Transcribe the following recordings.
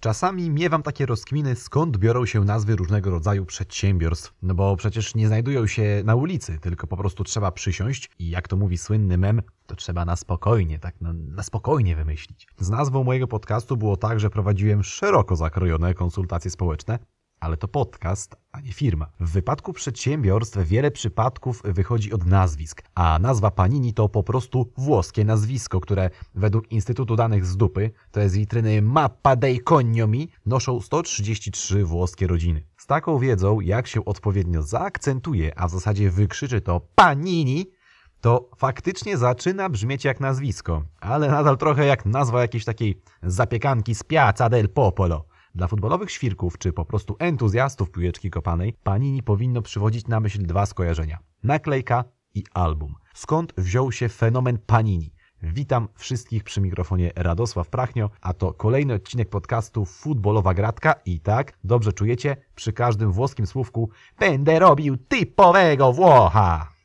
Czasami miewam takie rozkminy, skąd biorą się nazwy różnego rodzaju przedsiębiorstw, no bo przecież nie znajdują się na ulicy, tylko po prostu trzeba przysiąść i jak to mówi słynny mem, to trzeba na spokojnie, tak no, na spokojnie wymyślić. Z nazwą mojego podcastu było tak, że prowadziłem szeroko zakrojone konsultacje społeczne, ale to podcast, a nie firma. W wypadku przedsiębiorstw wiele przypadków wychodzi od nazwisk, a nazwa Panini to po prostu włoskie nazwisko, które według Instytutu Danych z Dupy, to jest witryny Mappa dei Cognomi, noszą 133 włoskie rodziny. Z taką wiedzą, jak się odpowiednio zaakcentuje, a w zasadzie wykrzyczy to Panini, to faktycznie zaczyna brzmieć jak nazwisko, ale nadal trochę jak nazwa jakiejś takiej zapiekanki z Piazza del Popolo. Dla futbolowych świrków czy po prostu entuzjastów piłeczki kopanej Panini powinno przywodzić na myśl dwa skojarzenia. Naklejka i album. Skąd wziął się fenomen Panini? Witam wszystkich przy mikrofonie Radosław Prachnio, a to kolejny odcinek podcastu Futbolowa Gratka i tak, dobrze czujecie, przy każdym włoskim słówku będę robił typowego Włocha!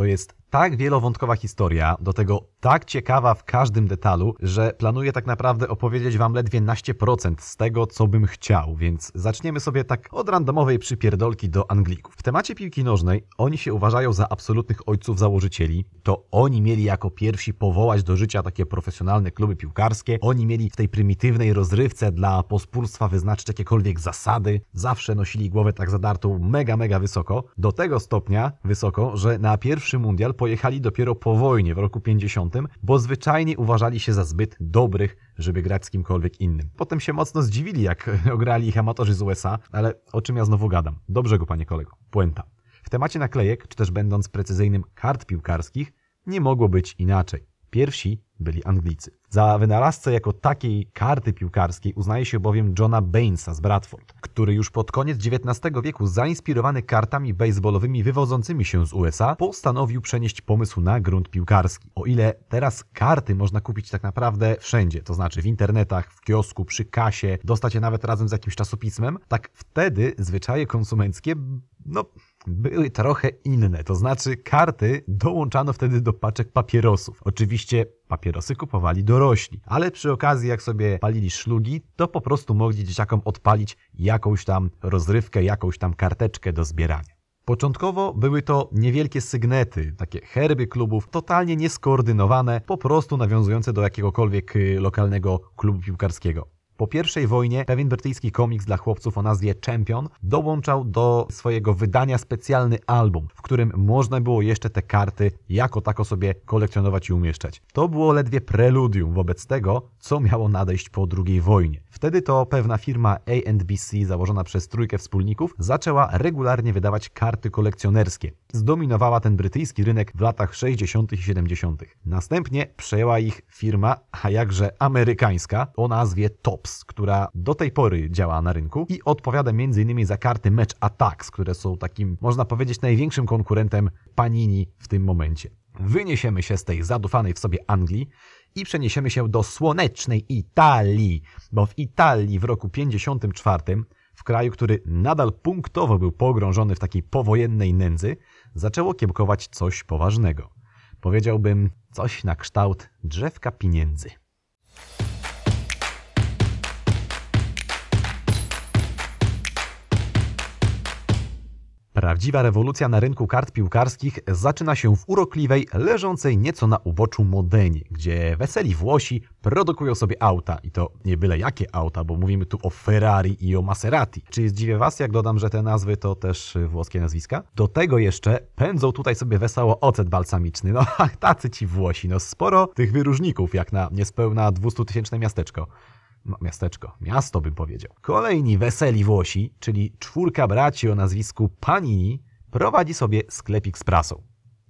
To jest tak wielowątkowa historia, do tego tak ciekawa w każdym detalu, że planuję tak naprawdę opowiedzieć Wam ledwie naście procent z tego, co bym chciał, więc zaczniemy sobie tak od randomowej przypierdolki do Anglików. W temacie piłki nożnej oni się uważają za absolutnych ojców założycieli, to oni mieli jako pierwsi powołać do życia takie profesjonalne kluby piłkarskie, oni mieli w tej prymitywnej rozrywce dla pospólstwa wyznaczyć jakiekolwiek zasady, zawsze nosili głowę tak zadartą mega, mega wysoko, do tego stopnia wysoko, że na pierwszy mundial pojechali dopiero po wojnie w roku 50, bo zwyczajnie uważali się za zbyt dobrych, żeby grać z kimkolwiek innym. Potem się mocno zdziwili, jak ograli ich amatorzy z USA, ale o czym ja znowu gadam? Dobrze go, panie kolego. Puenta. W temacie naklejek, czy też będąc precyzyjnym kart piłkarskich, nie mogło być inaczej. Pierwsi byli Anglicy. Za wynalazcę jako takiej karty piłkarskiej uznaje się bowiem Johna Bainesa z Bradford, który już pod koniec XIX wieku zainspirowany kartami baseballowymi wywodzącymi się z USA postanowił przenieść pomysł na grunt piłkarski. O ile teraz karty można kupić tak naprawdę wszędzie, to znaczy w internetach, w kiosku, przy kasie, dostać je nawet razem z jakimś czasopismem, tak wtedy zwyczaje konsumenckie, no były trochę inne, to znaczy karty dołączano wtedy do paczek papierosów. Oczywiście papierosy kupowali dorośli, ale przy okazji jak sobie palili szlugi, to po prostu mogli dzieciakom odpalić jakąś tam rozrywkę, jakąś tam karteczkę do zbierania. Początkowo były to niewielkie sygnety, takie herby klubów, totalnie nieskoordynowane, po prostu nawiązujące do jakiegokolwiek y, lokalnego klubu piłkarskiego. Po pierwszej wojnie pewien brytyjski komiks dla chłopców o nazwie Champion dołączał do swojego wydania specjalny album, w którym można było jeszcze te karty jako tako sobie kolekcjonować i umieszczać. To było ledwie preludium wobec tego, co miało nadejść po II wojnie. Wtedy to pewna firma A&BC założona przez trójkę wspólników zaczęła regularnie wydawać karty kolekcjonerskie. Zdominowała ten brytyjski rynek w latach 60. i 70. Następnie przejęła ich firma, a jakże amerykańska, o nazwie Tops, która do tej pory działa na rynku i odpowiada m.in. za karty Match Attacks, które są takim, można powiedzieć, największym konkurentem Panini w tym momencie. Wyniesiemy się z tej zadufanej w sobie Anglii i przeniesiemy się do słonecznej Italii, bo w Italii w roku 54, w kraju, który nadal punktowo był pogrążony w takiej powojennej nędzy, zaczęło kiełkować coś poważnego. Powiedziałbym coś na kształt drzewka pieniędzy. Prawdziwa rewolucja na rynku kart piłkarskich zaczyna się w urokliwej, leżącej nieco na uboczu Modenie, gdzie weseli Włosi produkują sobie auta. I to nie byle jakie auta, bo mówimy tu o Ferrari i o Maserati. Czy zdziwię Was, jak dodam, że te nazwy to też włoskie nazwiska? Do tego jeszcze pędzą tutaj sobie wesoło ocet balsamiczny. No, tacy ci Włosi. No, sporo tych wyróżników, jak na niespełna 200-tysięczne miasteczko. No, miasteczko, miasto bym powiedział. Kolejni weseli Włosi, czyli czwórka braci o nazwisku Panini, prowadzi sobie sklepik z prasą.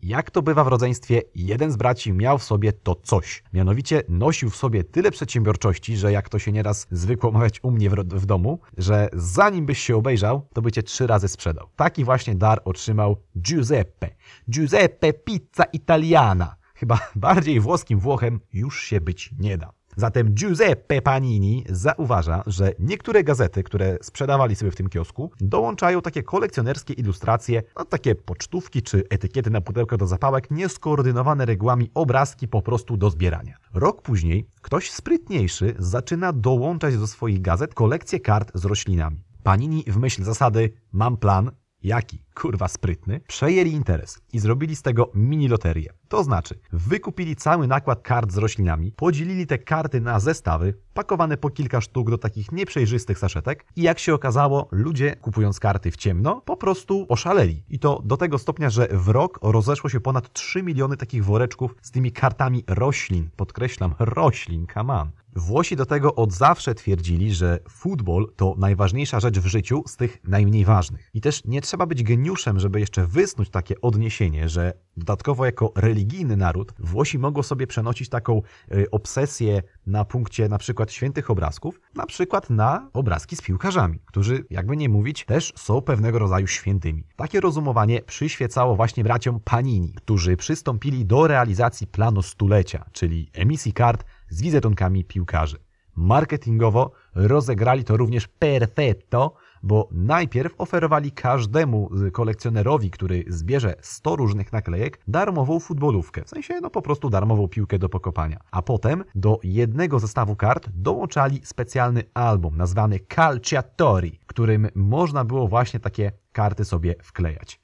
Jak to bywa w rodzeństwie, jeden z braci miał w sobie to coś. Mianowicie nosił w sobie tyle przedsiębiorczości, że jak to się nieraz zwykło mawiać u mnie w, w domu, że zanim byś się obejrzał, to by cię trzy razy sprzedał. Taki właśnie dar otrzymał Giuseppe. Giuseppe Pizza Italiana. Chyba bardziej włoskim Włochem już się być nie da. Zatem Giuseppe Panini zauważa, że niektóre gazety, które sprzedawali sobie w tym kiosku, dołączają takie kolekcjonerskie ilustracje, no takie pocztówki czy etykiety na pudełko do zapałek, nieskoordynowane regułami obrazki po prostu do zbierania. Rok później ktoś sprytniejszy zaczyna dołączać do swoich gazet kolekcję kart z roślinami. Panini w myśl zasady mam plan, Jaki? Kurwa sprytny. Przejęli interes i zrobili z tego mini loterię. To znaczy, wykupili cały nakład kart z roślinami, podzielili te karty na zestawy, pakowane po kilka sztuk do takich nieprzejrzystych saszetek i jak się okazało, ludzie kupując karty w ciemno, po prostu oszaleli. I to do tego stopnia, że w rok rozeszło się ponad 3 miliony takich woreczków z tymi kartami roślin. Podkreślam, roślin, on. Włosi do tego od zawsze twierdzili, że futbol to najważniejsza rzecz w życiu z tych najmniej ważnych. I też nie trzeba być geniuszem, żeby jeszcze wysnuć takie odniesienie, że dodatkowo jako religijny naród Włosi mogą sobie przenosić taką y, obsesję na punkcie na przykład świętych obrazków, na przykład na obrazki z piłkarzami, którzy, jakby nie mówić, też są pewnego rodzaju świętymi. Takie rozumowanie przyświecało właśnie braciom Panini, którzy przystąpili do realizacji planu stulecia, czyli emisji kart z wizerunkami piłkarzy. Marketingowo rozegrali to również perfetto, bo najpierw oferowali każdemu kolekcjonerowi, który zbierze 100 różnych naklejek, darmową futbolówkę, w sensie no po prostu darmową piłkę do pokopania. A potem do jednego zestawu kart dołączali specjalny album nazwany Calciatori, którym można było właśnie takie karty sobie wklejać.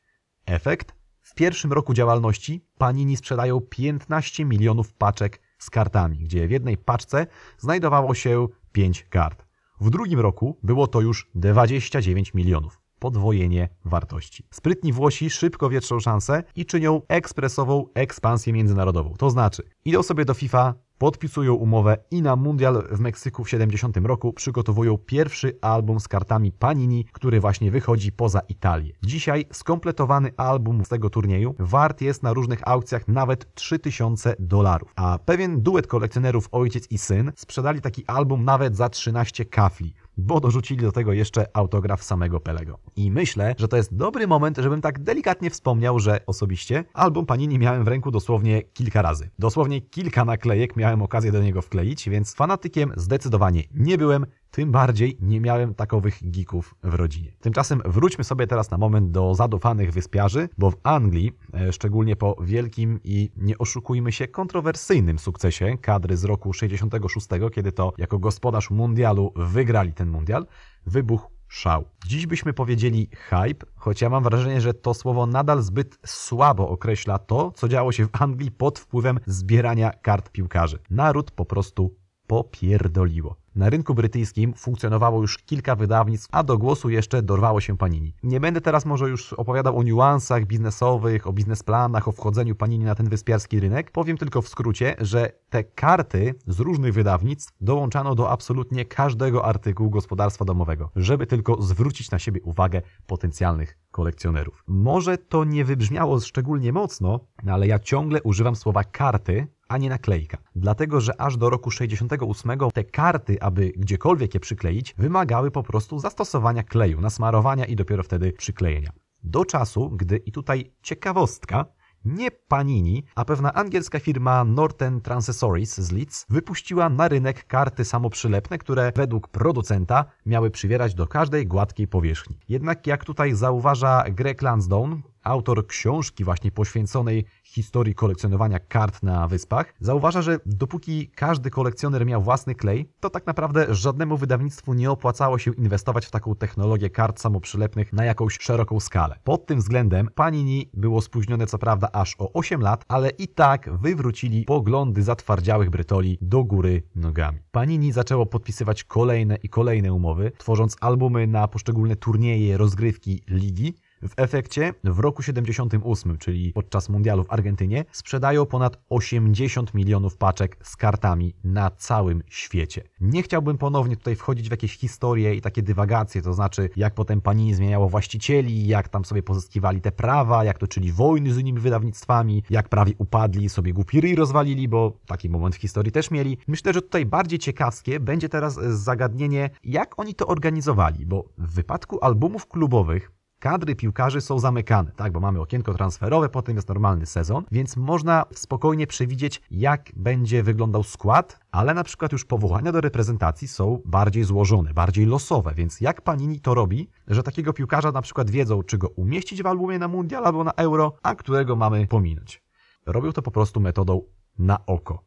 Efekt? W pierwszym roku działalności Panini sprzedają 15 milionów paczek z kartami, gdzie w jednej paczce znajdowało się 5 kart. W drugim roku było to już 29 milionów. Podwojenie wartości. Sprytni Włosi szybko wietrzą szansę i czynią ekspresową ekspansję międzynarodową. To znaczy, idą sobie do FIFA, podpisują umowę i na mundial w Meksyku w 70 roku przygotowują pierwszy album z kartami Panini, który właśnie wychodzi poza Italię. Dzisiaj skompletowany album z tego turnieju wart jest na różnych aukcjach nawet 3000 dolarów, a pewien duet kolekcjonerów ojciec i syn sprzedali taki album nawet za 13 kafli bo dorzucili do tego jeszcze autograf samego Pelego. I myślę, że to jest dobry moment, żebym tak delikatnie wspomniał, że osobiście album Panini miałem w ręku dosłownie kilka razy. Dosłownie kilka naklejek miałem okazję do niego wkleić, więc fanatykiem zdecydowanie nie byłem, tym bardziej nie miałem takowych geeków w rodzinie. Tymczasem wróćmy sobie teraz na moment do zadufanych wyspiarzy, bo w Anglii, e, szczególnie po wielkim i nie oszukujmy się kontrowersyjnym sukcesie kadry z roku 66, kiedy to jako gospodarz mundialu wygrali ten mundial, wybuchł szał. Dziś byśmy powiedzieli hype, choć ja mam wrażenie, że to słowo nadal zbyt słabo określa to, co działo się w Anglii pod wpływem zbierania kart piłkarzy. Naród po prostu popierdoliło. Na rynku brytyjskim funkcjonowało już kilka wydawnictw, a do głosu jeszcze dorwało się Panini. Nie będę teraz może już opowiadał o niuansach biznesowych, o biznesplanach, o wchodzeniu Panini na ten wyspiarski rynek. Powiem tylko w skrócie, że te karty z różnych wydawnictw dołączano do absolutnie każdego artykułu gospodarstwa domowego, żeby tylko zwrócić na siebie uwagę potencjalnych kolekcjonerów. Może to nie wybrzmiało szczególnie mocno, ale ja ciągle używam słowa karty, a nie naklejka. Dlatego, że aż do roku 68 te karty, aby gdziekolwiek je przykleić, wymagały po prostu zastosowania kleju, nasmarowania i dopiero wtedy przyklejenia. Do czasu, gdy i tutaj ciekawostka, nie Panini, a pewna angielska firma Norton Transessories z Leeds wypuściła na rynek karty samoprzylepne, które według producenta miały przywierać do każdej gładkiej powierzchni. Jednak jak tutaj zauważa Greg Lansdowne, autor książki właśnie poświęconej historii kolekcjonowania kart na wyspach, zauważa, że dopóki każdy kolekcjoner miał własny klej, to tak naprawdę żadnemu wydawnictwu nie opłacało się inwestować w taką technologię kart samoprzylepnych na jakąś szeroką skalę. Pod tym względem Panini było spóźnione co prawda aż o 8 lat, ale i tak wywrócili poglądy zatwardziałych Brytoli do góry nogami. Panini zaczęło podpisywać kolejne i kolejne umowy, tworząc albumy na poszczególne turnieje, rozgrywki, ligi, w efekcie w roku 78, czyli podczas mundialu w Argentynie, sprzedają ponad 80 milionów paczek z kartami na całym świecie. Nie chciałbym ponownie tutaj wchodzić w jakieś historie i takie dywagacje, to znaczy jak potem Panini zmieniało właścicieli, jak tam sobie pozyskiwali te prawa, jak toczyli wojny z innymi wydawnictwami, jak prawie upadli, sobie głupi rozwalili, bo taki moment w historii też mieli. Myślę, że tutaj bardziej ciekawskie będzie teraz zagadnienie, jak oni to organizowali, bo w wypadku albumów klubowych kadry piłkarzy są zamykane, tak, bo mamy okienko transferowe, potem jest normalny sezon, więc można spokojnie przewidzieć, jak będzie wyglądał skład, ale na przykład już powołania do reprezentacji są bardziej złożone, bardziej losowe, więc jak Panini to robi, że takiego piłkarza na przykład wiedzą, czy go umieścić w albumie na Mundial albo na Euro, a którego mamy pominąć. Robią to po prostu metodą na oko.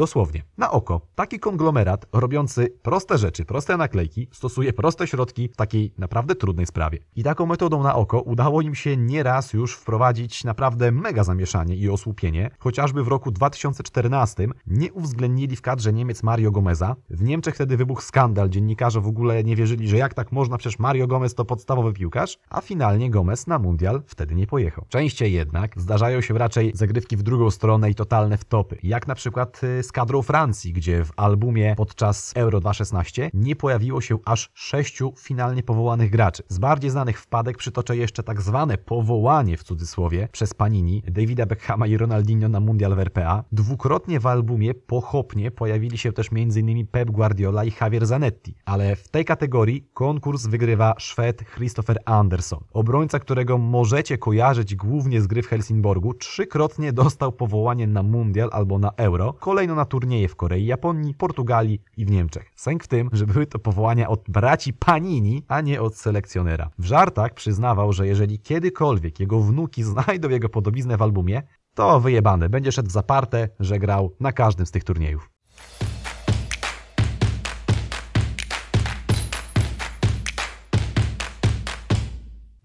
Dosłownie, na oko, taki konglomerat robiący proste rzeczy, proste naklejki, stosuje proste środki w takiej naprawdę trudnej sprawie. I taką metodą na oko udało im się nieraz już wprowadzić naprawdę mega zamieszanie i osłupienie. Chociażby w roku 2014 nie uwzględnili w kadrze Niemiec Mario Gomeza. W Niemczech wtedy wybuchł skandal, dziennikarze w ogóle nie wierzyli, że jak tak można, przecież Mario Gomez to podstawowy piłkarz, a finalnie Gomez na mundial wtedy nie pojechał. Częściej jednak zdarzają się raczej zagrywki w drugą stronę i totalne wtopy, jak na przykład y, z kadrą Francji, gdzie w albumie podczas Euro 2016 nie pojawiło się aż sześciu finalnie powołanych graczy. Z bardziej znanych wpadek przytoczę jeszcze tak zwane powołanie w cudzysłowie przez Panini Davida Beckhama i Ronaldinho na Mundial w RPA. Dwukrotnie w albumie pochopnie pojawili się też m.in. Pep Guardiola i Javier Zanetti, ale w tej kategorii konkurs wygrywa Szwed Christopher Anderson. Obrońca, którego możecie kojarzyć głównie z gry w Helsingborgu, trzykrotnie dostał powołanie na Mundial albo na Euro. Na turnieje w Korei, Japonii, Portugalii i w Niemczech. Sęk w tym, że były to powołania od braci Panini, a nie od selekcjonera. W żartach przyznawał, że jeżeli kiedykolwiek jego wnuki znajdą jego podobiznę w albumie, to wyjebane, będzie szedł zaparte, że grał na każdym z tych turniejów.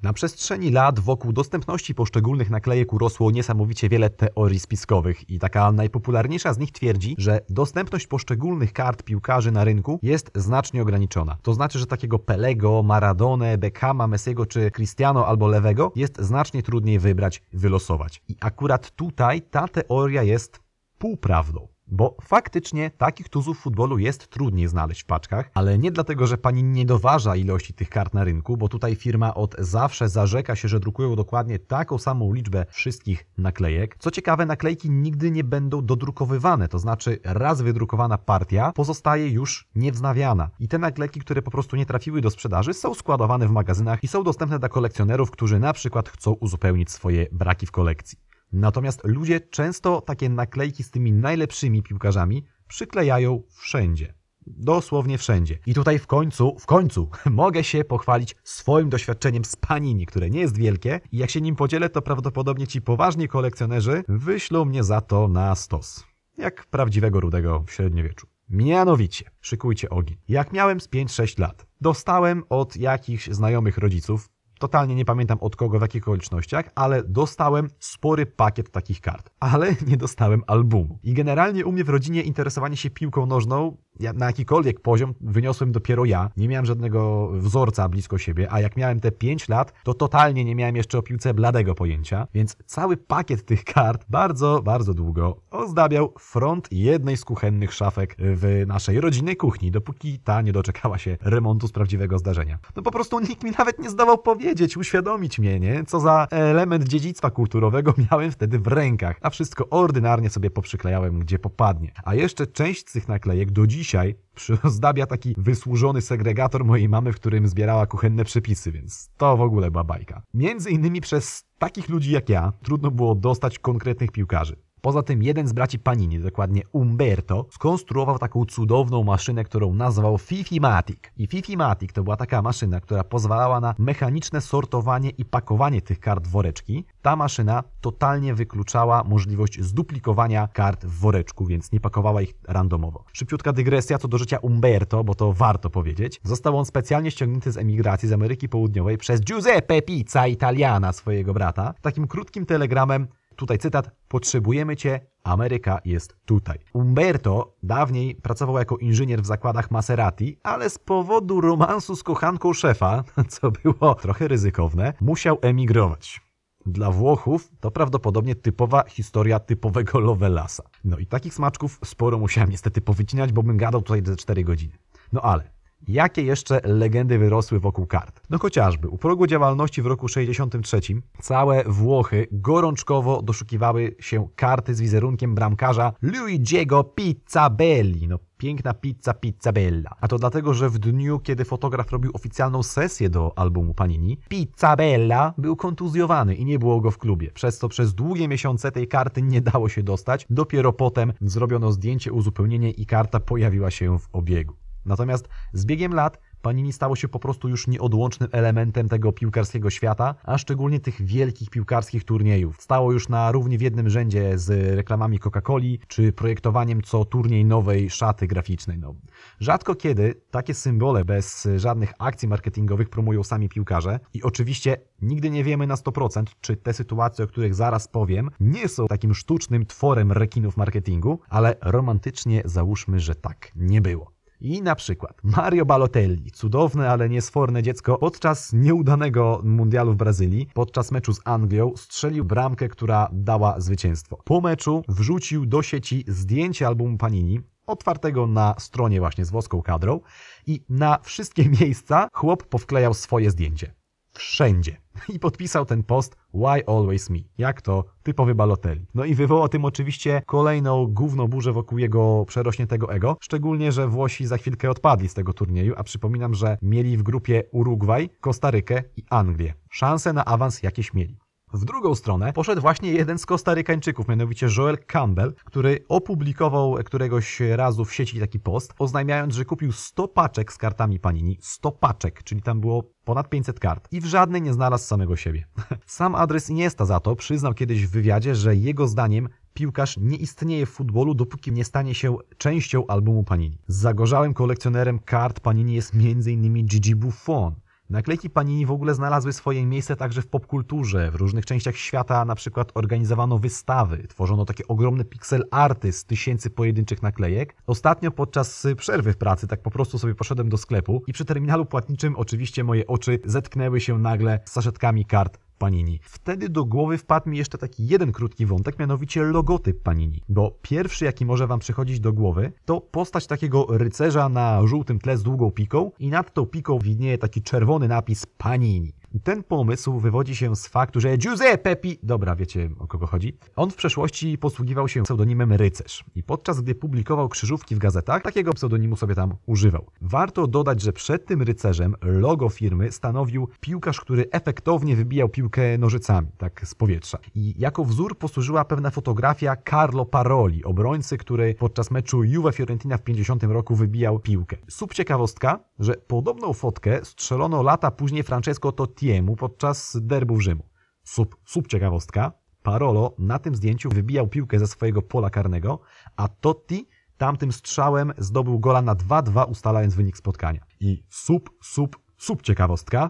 Na przestrzeni lat wokół dostępności poszczególnych naklejek urosło niesamowicie wiele teorii spiskowych i taka najpopularniejsza z nich twierdzi, że dostępność poszczególnych kart piłkarzy na rynku jest znacznie ograniczona. To znaczy, że takiego Pelego, Maradone, Beckhama, Messiego czy Cristiano albo Lewego jest znacznie trudniej wybrać, wylosować. I akurat tutaj ta teoria jest półprawdą. Bo faktycznie takich tuzów futbolu jest trudniej znaleźć w paczkach, ale nie dlatego, że pani nie doważa ilości tych kart na rynku, bo tutaj firma od zawsze zarzeka się, że drukują dokładnie taką samą liczbę wszystkich naklejek. Co ciekawe, naklejki nigdy nie będą dodrukowywane, to znaczy raz wydrukowana partia pozostaje już niewznawiana. I te naklejki, które po prostu nie trafiły do sprzedaży, są składowane w magazynach i są dostępne dla kolekcjonerów, którzy na przykład chcą uzupełnić swoje braki w kolekcji. Natomiast ludzie często takie naklejki z tymi najlepszymi piłkarzami przyklejają wszędzie. Dosłownie wszędzie. I tutaj w końcu, w końcu mogę się pochwalić swoim doświadczeniem z Panini, które nie jest wielkie i jak się nim podzielę, to prawdopodobnie ci poważni kolekcjonerzy wyślą mnie za to na stos. Jak prawdziwego rudego w średniowieczu. Mianowicie, szykujcie ogień. Jak miałem z 5-6 lat, dostałem od jakichś znajomych rodziców Totalnie nie pamiętam od kogo, w jakich okolicznościach, ale dostałem spory pakiet takich kart. Ale nie dostałem albumu. I generalnie u mnie w rodzinie interesowanie się piłką nożną ja na jakikolwiek poziom wyniosłem dopiero ja. Nie miałem żadnego wzorca blisko siebie, a jak miałem te 5 lat, to totalnie nie miałem jeszcze o piłce bladego pojęcia, więc cały pakiet tych kart bardzo, bardzo długo ozdabiał front jednej z kuchennych szafek w naszej rodzinnej kuchni, dopóki ta nie doczekała się remontu z prawdziwego zdarzenia. No po prostu nikt mi nawet nie zdawał powiedzieć, uświadomić mnie, nie? Co za element dziedzictwa kulturowego miałem wtedy w rękach, a wszystko ordynarnie sobie poprzyklejałem, gdzie popadnie. A jeszcze część z tych naklejek do dziś dzisiaj przyozdabia taki wysłużony segregator mojej mamy, w którym zbierała kuchenne przepisy, więc to w ogóle była bajka. Między innymi przez takich ludzi jak ja trudno było dostać konkretnych piłkarzy. Poza tym jeden z braci Panini, dokładnie Umberto, skonstruował taką cudowną maszynę, którą nazwał Fifi-Matic. I Fifi-Matic to była taka maszyna, która pozwalała na mechaniczne sortowanie i pakowanie tych kart w woreczki. Ta maszyna totalnie wykluczała możliwość zduplikowania kart w woreczku, więc nie pakowała ich randomowo. Szybciutka dygresja co do życia Umberto, bo to warto powiedzieć. Został on specjalnie ściągnięty z emigracji z Ameryki Południowej przez Giuseppe Pizza Italiana, swojego brata, takim krótkim telegramem Tutaj cytat: Potrzebujemy cię, Ameryka jest tutaj. Umberto dawniej pracował jako inżynier w zakładach Maserati, ale z powodu romansu z kochanką szefa, co było trochę ryzykowne, musiał emigrować. Dla Włochów to prawdopodobnie typowa historia typowego Lovelasa. No i takich smaczków sporo musiałem niestety powycinać, bo bym gadał tutaj ze 4 godziny. No ale Jakie jeszcze legendy wyrosły wokół kart? No chociażby u progu działalności w roku 63 całe Włochy gorączkowo doszukiwały się karty z wizerunkiem bramkarza Luigiego Pizzabelli. No piękna pizza, pizza bella. A to dlatego, że w dniu, kiedy fotograf robił oficjalną sesję do albumu Panini, pizza bella był kontuzjowany i nie było go w klubie, przez co przez długie miesiące tej karty nie dało się dostać. Dopiero potem zrobiono zdjęcie, uzupełnienie i karta pojawiła się w obiegu. Natomiast z biegiem lat Panini stało się po prostu już nieodłącznym elementem tego piłkarskiego świata, a szczególnie tych wielkich piłkarskich turniejów. Stało już na równi w jednym rzędzie z reklamami Coca-Coli, czy projektowaniem co turniej nowej szaty graficznej. No, rzadko kiedy takie symbole bez żadnych akcji marketingowych promują sami piłkarze i oczywiście nigdy nie wiemy na 100%, czy te sytuacje, o których zaraz powiem, nie są takim sztucznym tworem rekinów marketingu, ale romantycznie załóżmy, że tak nie było. I na przykład Mario Balotelli, cudowne, ale niesforne dziecko, podczas nieudanego mundialu w Brazylii, podczas meczu z Anglią, strzelił bramkę, która dała zwycięstwo. Po meczu wrzucił do sieci zdjęcie albumu Panini, otwartego na stronie właśnie z włoską kadrą i na wszystkie miejsca chłop powklejał swoje zdjęcie. Wszędzie. I podpisał ten post Why Always Me? Jak to typowy Balotelli. No i wywołał tym oczywiście kolejną główną burzę wokół jego przerośniętego ego, szczególnie, że Włosi za chwilkę odpadli z tego turnieju, a przypominam, że mieli w grupie Urugwaj, Kostarykę i Anglię. Szanse na awans jakieś mieli. W drugą stronę poszedł właśnie jeden z Kostarykańczyków, mianowicie Joel Campbell, który opublikował któregoś razu w sieci taki post, oznajmiając, że kupił 100 paczek z kartami Panini. 100 paczek, czyli tam było ponad 500 kart i w żadnej nie znalazł samego siebie. Sam adres Iniesta za to przyznał kiedyś w wywiadzie, że jego zdaniem piłkarz nie istnieje w futbolu, dopóki nie stanie się częścią albumu Panini. Zagorzałym kolekcjonerem kart Panini jest m.in. Gigi Buffon, Naklejki Panini w ogóle znalazły swoje miejsce także w popkulturze. W różnych częściach świata na przykład organizowano wystawy, tworzono takie ogromne pixel arty z tysięcy pojedynczych naklejek. Ostatnio podczas przerwy w pracy tak po prostu sobie poszedłem do sklepu i przy terminalu płatniczym oczywiście moje oczy zetknęły się nagle z saszetkami kart Panini. Wtedy do głowy wpadł mi jeszcze taki jeden krótki wątek, mianowicie logotyp Panini. Bo pierwszy, jaki może Wam przychodzić do głowy, to postać takiego rycerza na żółtym tle z długą piką i nad tą piką widnieje taki czerwony napis Panini. Ten pomysł wywodzi się z faktu, że Giuseppe Pi... Dobra, wiecie o kogo chodzi. On w przeszłości posługiwał się pseudonimem Rycerz i podczas gdy publikował krzyżówki w gazetach, takiego pseudonimu sobie tam używał. Warto dodać, że przed tym rycerzem logo firmy stanowił piłkarz, który efektownie wybijał piłkę nożycami, tak z powietrza. I jako wzór posłużyła pewna fotografia Carlo Paroli, obrońcy, który podczas meczu Juve Fiorentina w 50 roku wybijał piłkę. Subciekawostka, że podobną fotkę strzelono lata później Francesco Totti Tottiemu podczas derbu w Rzymu. Sub, sub ciekawostka, Parolo na tym zdjęciu wybijał piłkę ze swojego pola karnego, a Totti tamtym strzałem zdobył gola na 2-2 ustalając wynik spotkania. I sub, sub, sub ciekawostka,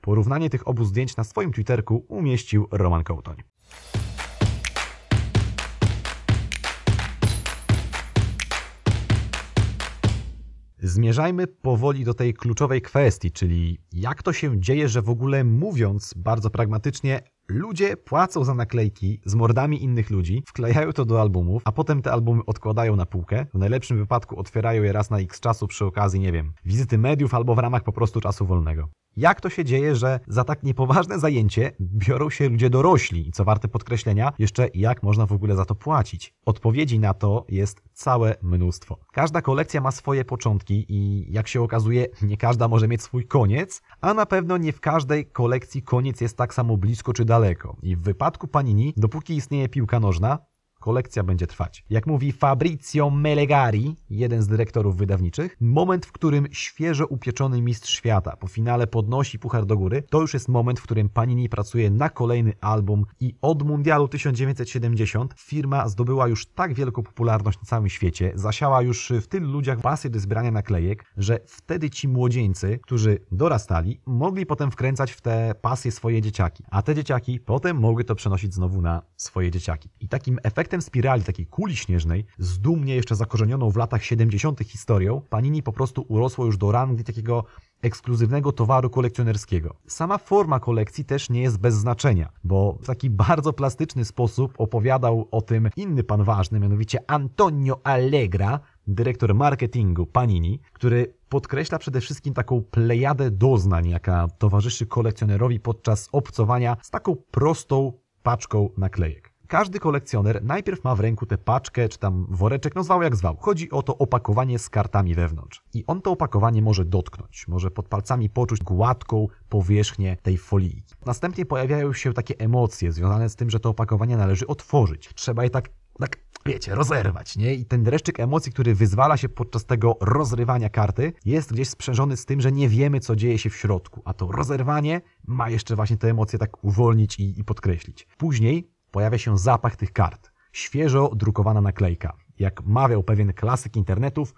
porównanie tych obu zdjęć na swoim Twitterku umieścił Roman Kołtoń. Zmierzajmy powoli do tej kluczowej kwestii, czyli jak to się dzieje, że w ogóle mówiąc bardzo pragmatycznie, ludzie płacą za naklejki z mordami innych ludzi, wklejają to do albumów, a potem te albumy odkładają na półkę. W najlepszym wypadku otwierają je raz na x czasu przy okazji, nie wiem, wizyty mediów albo w ramach po prostu czasu wolnego. Jak to się dzieje, że za tak niepoważne zajęcie biorą się ludzie dorośli i co warte podkreślenia, jeszcze jak można w ogóle za to płacić? Odpowiedzi na to jest całe mnóstwo. Każda kolekcja ma swoje początki i jak się okazuje, nie każda może mieć swój koniec, a na pewno nie w każdej kolekcji koniec jest tak samo blisko czy daleko. I w wypadku Panini, dopóki istnieje piłka nożna, kolekcja będzie trwać. Jak mówi Fabrizio Melegari, jeden z dyrektorów wydawniczych, moment, w którym świeżo upieczony mistrz świata po finale podnosi puchar do góry, to już jest moment, w którym Panini pracuje na kolejny album i od Mundialu 1970 firma zdobyła już tak wielką popularność na całym świecie, zasiała już w tylu ludziach pasję do zbierania naklejek, że wtedy ci młodzieńcy, którzy dorastali, mogli potem wkręcać w te pasje swoje dzieciaki, a te dzieciaki potem mogły to przenosić znowu na swoje dzieciaki. I takim efektem efektem spirali, takiej kuli śnieżnej, z dumnie jeszcze zakorzenioną w latach 70. historią, Panini po prostu urosło już do rangi takiego ekskluzywnego towaru kolekcjonerskiego. Sama forma kolekcji też nie jest bez znaczenia, bo w taki bardzo plastyczny sposób opowiadał o tym inny pan ważny, mianowicie Antonio Allegra, dyrektor marketingu Panini, który podkreśla przede wszystkim taką plejadę doznań, jaka towarzyszy kolekcjonerowi podczas obcowania z taką prostą paczką naklejek. Każdy kolekcjoner najpierw ma w ręku tę paczkę, czy tam woreczek, no zwał jak zwał. Chodzi o to opakowanie z kartami wewnątrz. I on to opakowanie może dotknąć, może pod palcami poczuć gładką powierzchnię tej folii. Następnie pojawiają się takie emocje związane z tym, że to opakowanie należy otworzyć. Trzeba je tak tak, wiecie, rozerwać, nie? I ten dreszczyk emocji, który wyzwala się podczas tego rozrywania karty, jest gdzieś sprzężony z tym, że nie wiemy, co dzieje się w środku, a to rozerwanie ma jeszcze właśnie te emocje tak uwolnić i, i podkreślić. Później pojawia się zapach tych kart. Świeżo drukowana naklejka. Jak mawiał pewien klasyk internetów,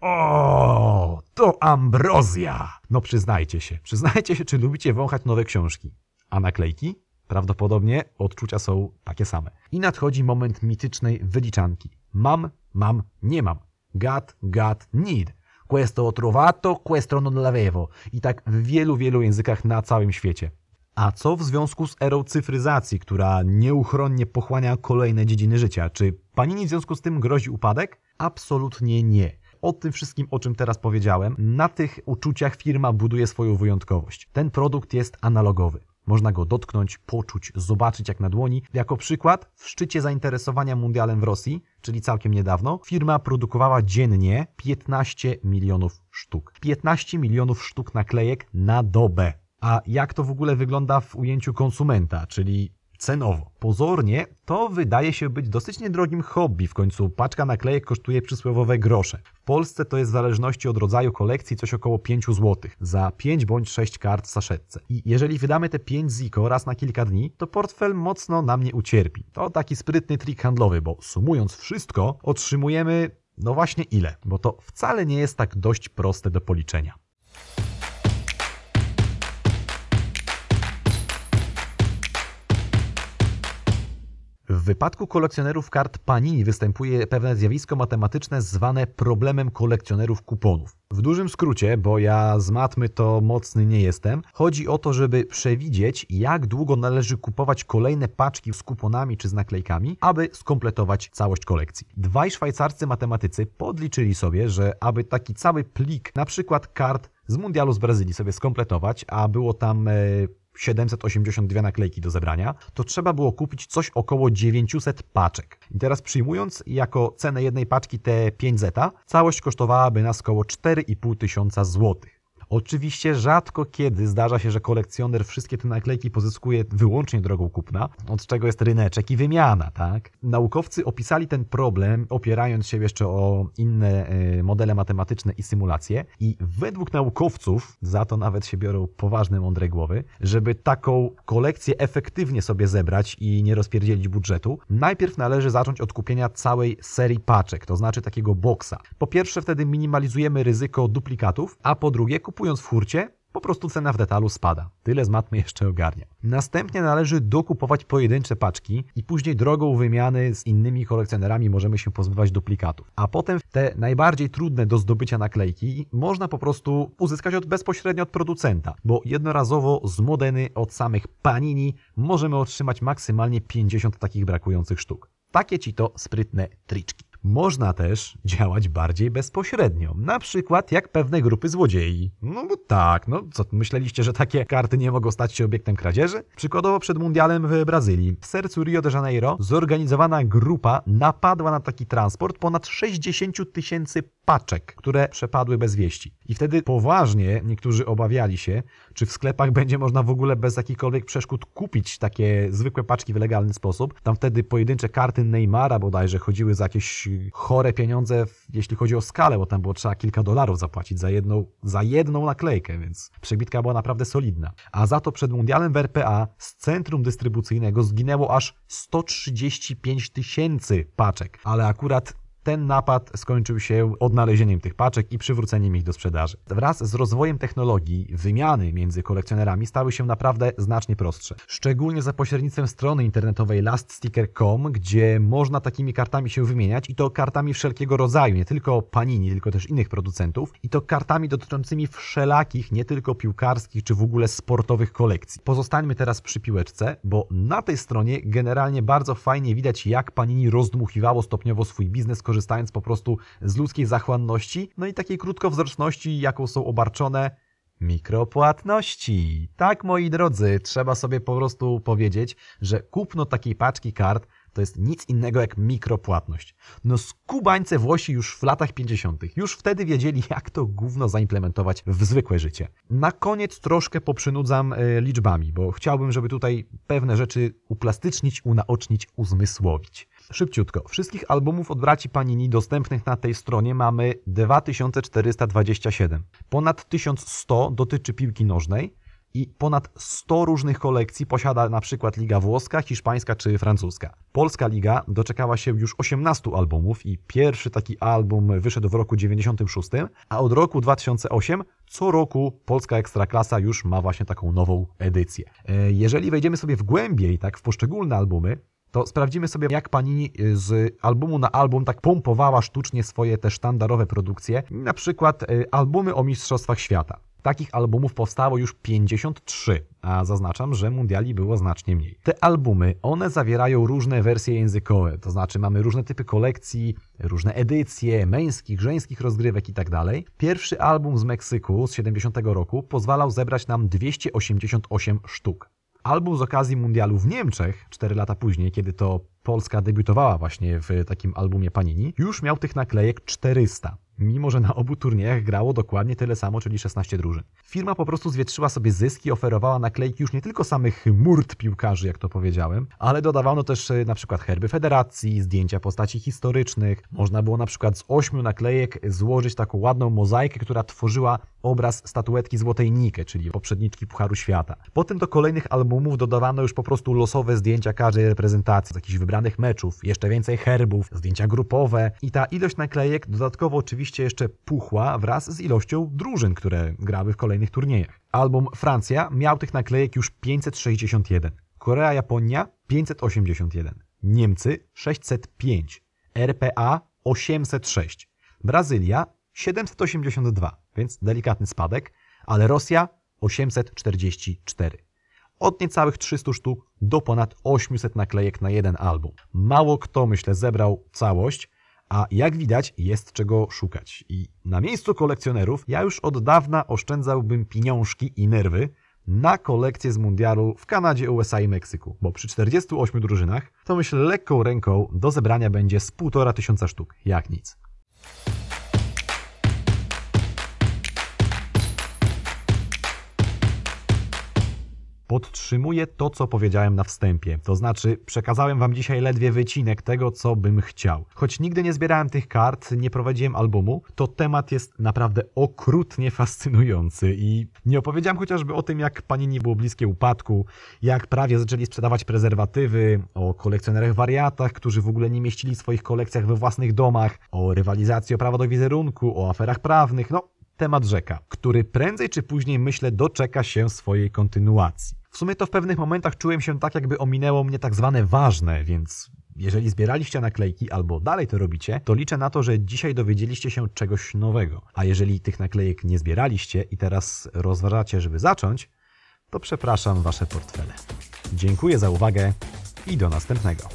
o, to ambrozja! No przyznajcie się, przyznajcie się, czy lubicie wąchać nowe książki. A naklejki? Prawdopodobnie odczucia są takie same. I nadchodzi moment mitycznej wyliczanki. Mam, mam, nie mam. Got, got, need. Questo trovato, questo non l'avevo. I tak w wielu, wielu językach na całym świecie. A co w związku z erą cyfryzacji, która nieuchronnie pochłania kolejne dziedziny życia? Czy Panini w związku z tym grozi upadek? Absolutnie nie. O tym wszystkim, o czym teraz powiedziałem, na tych uczuciach firma buduje swoją wyjątkowość. Ten produkt jest analogowy. Można go dotknąć, poczuć, zobaczyć jak na dłoni. Jako przykład, w szczycie zainteresowania mundialem w Rosji, czyli całkiem niedawno, firma produkowała dziennie 15 milionów sztuk. 15 milionów sztuk naklejek na dobę. A jak to w ogóle wygląda w ujęciu konsumenta, czyli cenowo. Pozornie to wydaje się być dosyć niedrogim hobby, w końcu paczka naklejek kosztuje przysłowiowe grosze. W Polsce to jest w zależności od rodzaju kolekcji coś około 5 zł za 5 bądź 6 kart w saszetce. I jeżeli wydamy te 5 ziko raz na kilka dni, to portfel mocno nam nie ucierpi. To taki sprytny trik handlowy, bo sumując wszystko, otrzymujemy no właśnie ile, bo to wcale nie jest tak dość proste do policzenia. W wypadku kolekcjonerów kart Panini występuje pewne zjawisko matematyczne zwane problemem kolekcjonerów kuponów. W dużym skrócie, bo ja z matmy to mocny nie jestem, chodzi o to, żeby przewidzieć, jak długo należy kupować kolejne paczki z kuponami czy z naklejkami, aby skompletować całość kolekcji. Dwaj szwajcarscy matematycy podliczyli sobie, że aby taki cały plik, na przykład kart z mundialu z Brazylii sobie skompletować, a było tam... Yy, 782 naklejki do zebrania, to trzeba było kupić coś około 900 paczek. I teraz przyjmując jako cenę jednej paczki te 5 zeta, całość kosztowałaby nas około 4,5 tysiąca złotych. Oczywiście rzadko kiedy zdarza się, że kolekcjoner wszystkie te naklejki pozyskuje wyłącznie drogą kupna, od czego jest ryneczek i wymiana, tak? Naukowcy opisali ten problem, opierając się jeszcze o inne e, modele matematyczne i symulacje i według naukowców, za to nawet się biorą poważne, mądre głowy, żeby taką kolekcję efektywnie sobie zebrać i nie rozpierdzielić budżetu, najpierw należy zacząć od kupienia całej serii paczek, to znaczy takiego boksa. Po pierwsze wtedy minimalizujemy ryzyko duplikatów, a po drugie kupujemy kupując w hurcie, po prostu cena w detalu spada. Tyle z matmy jeszcze ogarnia. Następnie należy dokupować pojedyncze paczki i później drogą wymiany z innymi kolekcjonerami możemy się pozbywać duplikatów. A potem te najbardziej trudne do zdobycia naklejki można po prostu uzyskać od, bezpośrednio od producenta, bo jednorazowo z Modeny od samych Panini możemy otrzymać maksymalnie 50 takich brakujących sztuk. Takie ci to sprytne triczki. Można też działać bardziej bezpośrednio, na przykład jak pewne grupy złodziei. No bo tak, no co, myśleliście, że takie karty nie mogą stać się obiektem kradzieży? Przykładowo przed mundialem w Brazylii, w sercu Rio de Janeiro, zorganizowana grupa napadła na taki transport ponad 60 tysięcy paczek, które przepadły bez wieści. I wtedy poważnie niektórzy obawiali się, czy w sklepach będzie można w ogóle bez jakichkolwiek przeszkód kupić takie zwykłe paczki w legalny sposób. Tam wtedy pojedyncze karty Neymara bodajże chodziły za jakieś chore pieniądze, jeśli chodzi o skalę, bo tam było trzeba kilka dolarów zapłacić za jedną, za jedną naklejkę, więc przebitka była naprawdę solidna. A za to przed mundialem w RPA z centrum dystrybucyjnego zginęło aż 135 tysięcy paczek, ale akurat ten napad skończył się odnalezieniem tych paczek i przywróceniem ich do sprzedaży. Wraz z rozwojem technologii, wymiany między kolekcjonerami stały się naprawdę znacznie prostsze. Szczególnie za pośrednictwem strony internetowej laststicker.com, gdzie można takimi kartami się wymieniać i to kartami wszelkiego rodzaju, nie tylko Panini, tylko też innych producentów i to kartami dotyczącymi wszelakich, nie tylko piłkarskich czy w ogóle sportowych kolekcji. Pozostańmy teraz przy piłeczce, bo na tej stronie generalnie bardzo fajnie widać jak Panini rozdmuchiwało stopniowo swój biznes korzystając po prostu z ludzkiej zachłanności, no i takiej krótkowzroczności, jaką są obarczone mikropłatności. Tak, moi drodzy, trzeba sobie po prostu powiedzieć, że kupno takiej paczki kart to jest nic innego jak mikropłatność. No skubańce Włosi już w latach 50. już wtedy wiedzieli, jak to gówno zaimplementować w zwykłe życie. Na koniec troszkę poprzynudzam e, liczbami, bo chciałbym, żeby tutaj pewne rzeczy uplastycznić, unaocznić, uzmysłowić. Szybciutko. Wszystkich albumów od braci Panini dostępnych na tej stronie mamy 2427. Ponad 1100 dotyczy piłki nożnej i ponad 100 różnych kolekcji posiada na przykład Liga Włoska, Hiszpańska czy Francuska. Polska Liga doczekała się już 18 albumów i pierwszy taki album wyszedł w roku 96, a od roku 2008 co roku Polska Ekstraklasa już ma właśnie taką nową edycję. E, jeżeli wejdziemy sobie w głębiej, tak w poszczególne albumy, to sprawdzimy sobie, jak Panini y, z albumu na album tak pompowała sztucznie swoje te sztandarowe produkcje, na przykład y, albumy o Mistrzostwach Świata. Takich albumów powstało już 53, a zaznaczam, że mundiali było znacznie mniej. Te albumy, one zawierają różne wersje językowe, to znaczy mamy różne typy kolekcji, różne edycje męskich, żeńskich rozgrywek itd. Tak Pierwszy album z Meksyku z 70 roku pozwalał zebrać nam 288 sztuk. Album z okazji mundialu w Niemczech, 4 lata później, kiedy to Polska debiutowała właśnie w takim albumie Panini, już miał tych naklejek 400 mimo że na obu turniejach grało dokładnie tyle samo, czyli 16 drużyn. Firma po prostu zwietrzyła sobie zyski, oferowała naklejki już nie tylko samych murt piłkarzy, jak to powiedziałem, ale dodawano też e, na przykład herby federacji, zdjęcia postaci historycznych. Można było na przykład z ośmiu naklejek złożyć taką ładną mozaikę, która tworzyła obraz statuetki Złotej Nike, czyli poprzedniczki Pucharu Świata. Potem do kolejnych albumów dodawano już po prostu losowe zdjęcia każdej reprezentacji, z jakichś wybranych meczów, jeszcze więcej herbów, zdjęcia grupowe i ta ilość naklejek dodatkowo oczywiście oczywiście jeszcze puchła wraz z ilością drużyn, które grały w kolejnych turniejach. Album Francja miał tych naklejek już 561, Korea, Japonia 581, Niemcy 605, RPA 806, Brazylia 782, więc delikatny spadek, ale Rosja 844. Od niecałych 300 sztuk do ponad 800 naklejek na jeden album. Mało kto, myślę, zebrał całość, a jak widać, jest czego szukać. I na miejscu kolekcjonerów ja już od dawna oszczędzałbym pieniążki i nerwy na kolekcję z mundialu w Kanadzie, USA i Meksyku, bo przy 48 drużynach to myślę lekką ręką do zebrania będzie z półtora tysiąca sztuk, jak nic. Podtrzymuję to, co powiedziałem na wstępie. To znaczy, przekazałem wam dzisiaj ledwie wycinek tego, co bym chciał. Choć nigdy nie zbierałem tych kart, nie prowadziłem albumu, to temat jest naprawdę okrutnie fascynujący i nie opowiedziałem chociażby o tym, jak Panini było bliskie upadku, jak prawie zaczęli sprzedawać prezerwatywy, o kolekcjonerach wariatach, którzy w ogóle nie mieścili swoich kolekcjach we własnych domach, o rywalizacji o prawo do wizerunku, o aferach prawnych, no temat rzeka, który prędzej czy później, myślę, doczeka się swojej kontynuacji. W sumie to w pewnych momentach czułem się tak, jakby ominęło mnie tak zwane ważne, więc jeżeli zbieraliście naklejki albo dalej to robicie, to liczę na to, że dzisiaj dowiedzieliście się czegoś nowego. A jeżeli tych naklejek nie zbieraliście i teraz rozważacie, żeby zacząć, to przepraszam wasze portfele. Dziękuję za uwagę i do następnego.